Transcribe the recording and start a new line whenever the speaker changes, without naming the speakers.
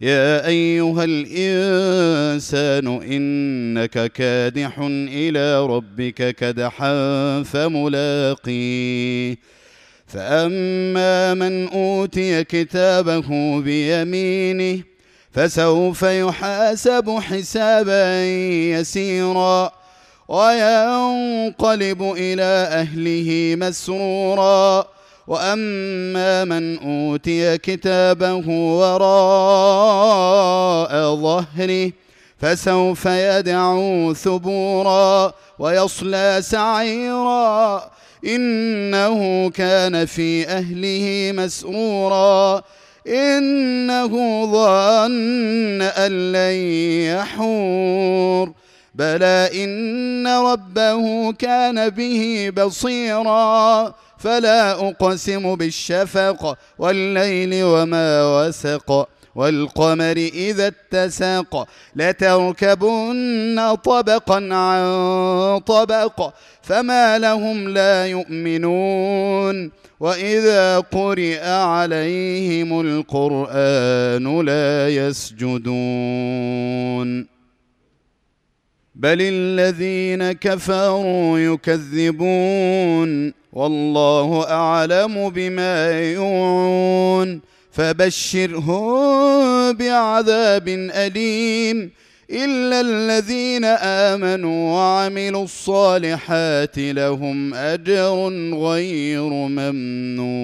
يا أيها الإنسان إنك كادح إلى ربك كدحا فملاقيه فأما من أوتي كتابه بيمينه فسوف يحاسب حسابا يسيرا وينقلب إلى أهله مسرورا. وأما من أوتي كتابه وراء ظهره فسوف يدعو ثبورا ويصلى سعيرا. إنه كان في أهله مسرورا. إنه ظن أن لن يحور. بلى إن ربه كان به بصيرا. فلا أقسم بالشفق والليل وما وسق والقمر إذا اتسق لتركبن طبقا عن طبق فما لهم لا يؤمنون وإذا قرئ عليهم القرآن لا يسجدون بل الذين كفروا يكذبون والله أعلم بما يوعون. فبشرهم بعذاب أليم. إلا الذين آمنوا وعملوا الصالحات لهم أجر غير ممنون.